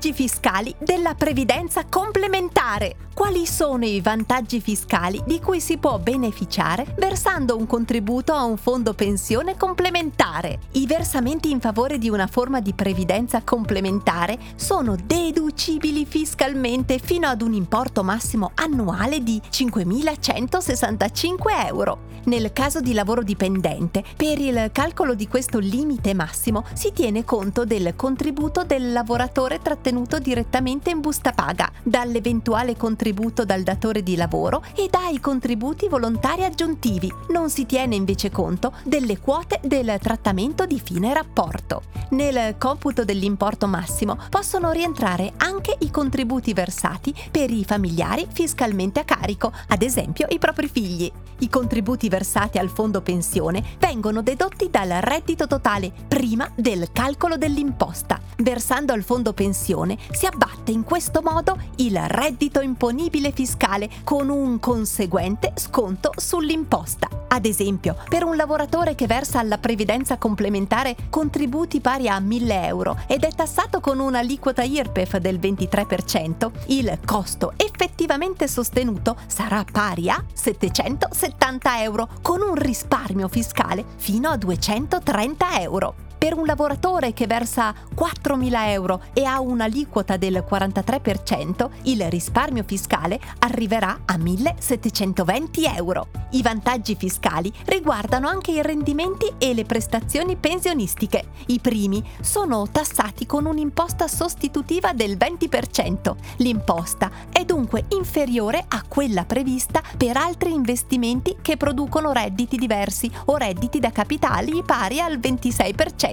Vantaggi fiscali della previdenza complementare. Quali sono i vantaggi fiscali di cui si può beneficiare versando un contributo a un fondo pensione complementare? I versamenti in favore di una forma di previdenza complementare sono deducibili fiscalmente fino ad un importo massimo annuale di 5.165 euro. Nel caso di lavoro dipendente, per il calcolo di questo limite massimo si tiene conto del contributo del lavoratore trattenuto direttamente in busta paga, dall'eventuale contributo dal datore di lavoro e dai contributi volontari aggiuntivi. Non si tiene invece conto delle quote del trattamento di fine rapporto. Nel computo dell'importo massimo possono rientrare anche i contributi versati per i familiari fiscalmente a carico, ad esempio i propri figli. I contributi versati al fondo pensione vengono dedotti dal reddito totale prima del calcolo dell'imposta. Versando al fondo pensione si abbatte in questo modo il reddito imponibile fiscale con un conseguente sconto sull'imposta. Ad esempio, per un lavoratore che versa alla previdenza complementare contributi pari a 1000 euro ed è tassato con un'aliquota IRPEF del 23%, il costo effettivamente sostenuto sarà pari a 770 euro con un risparmio fiscale fino a 230 euro. Per un lavoratore che versa 4.000 euro e ha un'aliquota del 43%, il risparmio fiscale arriverà a 1.720 euro. I vantaggi fiscali riguardano anche i rendimenti e le prestazioni pensionistiche. I primi sono tassati con un'imposta sostitutiva del 20%. L'imposta è dunque inferiore a quella prevista per altri investimenti che producono redditi diversi o redditi da capitali pari al 26%.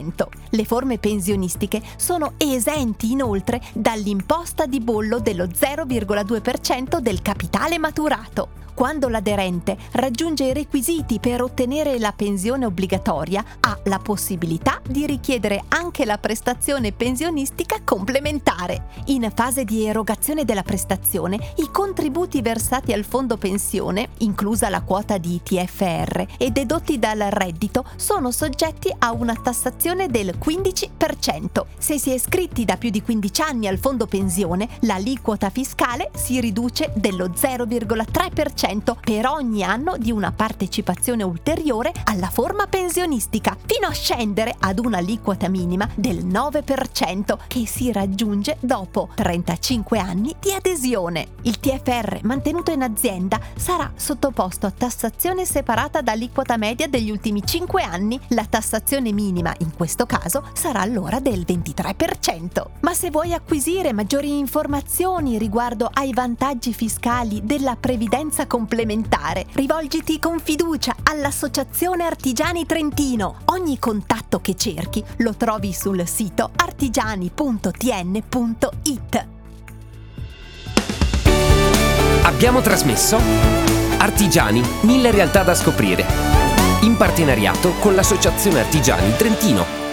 Le forme pensionistiche sono esenti inoltre dall'imposta di bollo dello 0,2% del capitale maturato. Quando l'aderente raggiunge i requisiti per ottenere la pensione obbligatoria, ha la possibilità di richiedere anche la prestazione pensionistica complementare. In fase di erogazione della prestazione, i contributi versati al fondo pensione, inclusa la quota di TFR, e dedotti dal reddito sono soggetti a una tassazione del 15%. Se si è iscritti da più di 15 anni al fondo pensione, l'aliquota fiscale si riduce dello 0,3% per ogni anno di una partecipazione ulteriore alla forma pensionistica, fino a scendere ad un'aliquota minima del 9% che si raggiunge dopo 35 anni di adesione. Il TFR mantenuto in azienda sarà sottoposto a tassazione separata dall'aliquota media degli ultimi 5 anni. La tassazione minima in questo caso sarà allora del 23%. Ma se vuoi acquisire maggiori informazioni riguardo ai vantaggi fiscali della previdenza complementare, rivolgiti con fiducia all'Associazione Artigiani Trentino. Ogni contatto che cerchi lo trovi sul sito artigiani.tn.it. Abbiamo trasmesso Artigiani, mille realtà da scoprire. In partenariato con l'Associazione Artigiani Trentino.